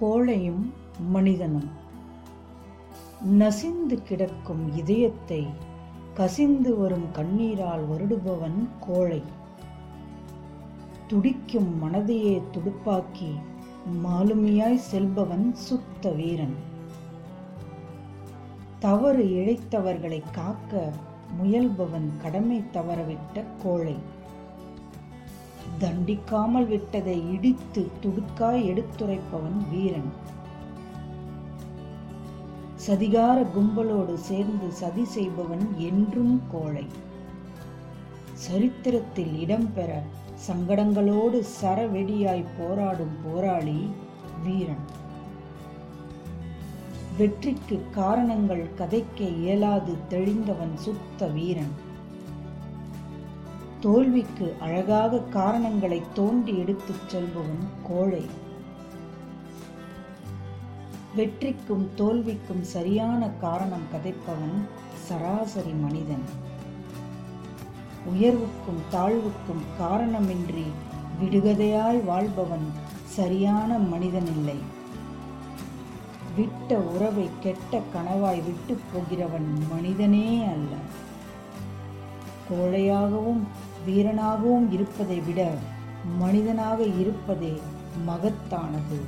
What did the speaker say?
கோழையும் மனிதனும். நசிந்து கிடக்கும் இதயத்தை கசிந்து வரும் கண்ணீரால் வருடுபவன் கோழை துடிக்கும் மனதையே துடுப்பாக்கி மாலுமியாய் செல்பவன் சுத்த வீரன். தவறு இழைத்தவர்களை காக்க முயல்பவன் கடமை தவறவிட்ட கோழை தண்டிக்காமல் விட்டதை இடித்து துடுக்காய் எடுத்துரைப்பவன் வீரன். சதிகார கும்பலோடு சேர்ந்து சதி செய்பவன் என்றும் கோழை. சரித்திரத்தில் இடம்பெற சங்கடங்களோடு சரவெடியாய் போராடும் போராளி வீரன். வெற்றிக்கு காரணங்கள் கதைக்க இயலாது தெளிந்தவன் சுத்த வீரன். தோல்விக்கு அழகாக காரணங்களை தோண்டி எடுத்துச் செல்பவன் கோழை. வெற்றிக்கும் தோல்விக்கும் சரியான காரணம் கதைப்பவன் சராசரி மனிதன். உயர்வுக்கும் தாழ்வுக்கும் காரணமின்றி விடுகதையாய் வாழ்பவன் சரியான மனிதனில்லை. விட்ட உறவை கெட்ட கனவாய் விட்டு போகிறவன் மனிதனே அல்ல. கோழையாகவும் வீரனாகவும் இருப்பதை விட மனிதனாக இருப்பதே மகத்தானது.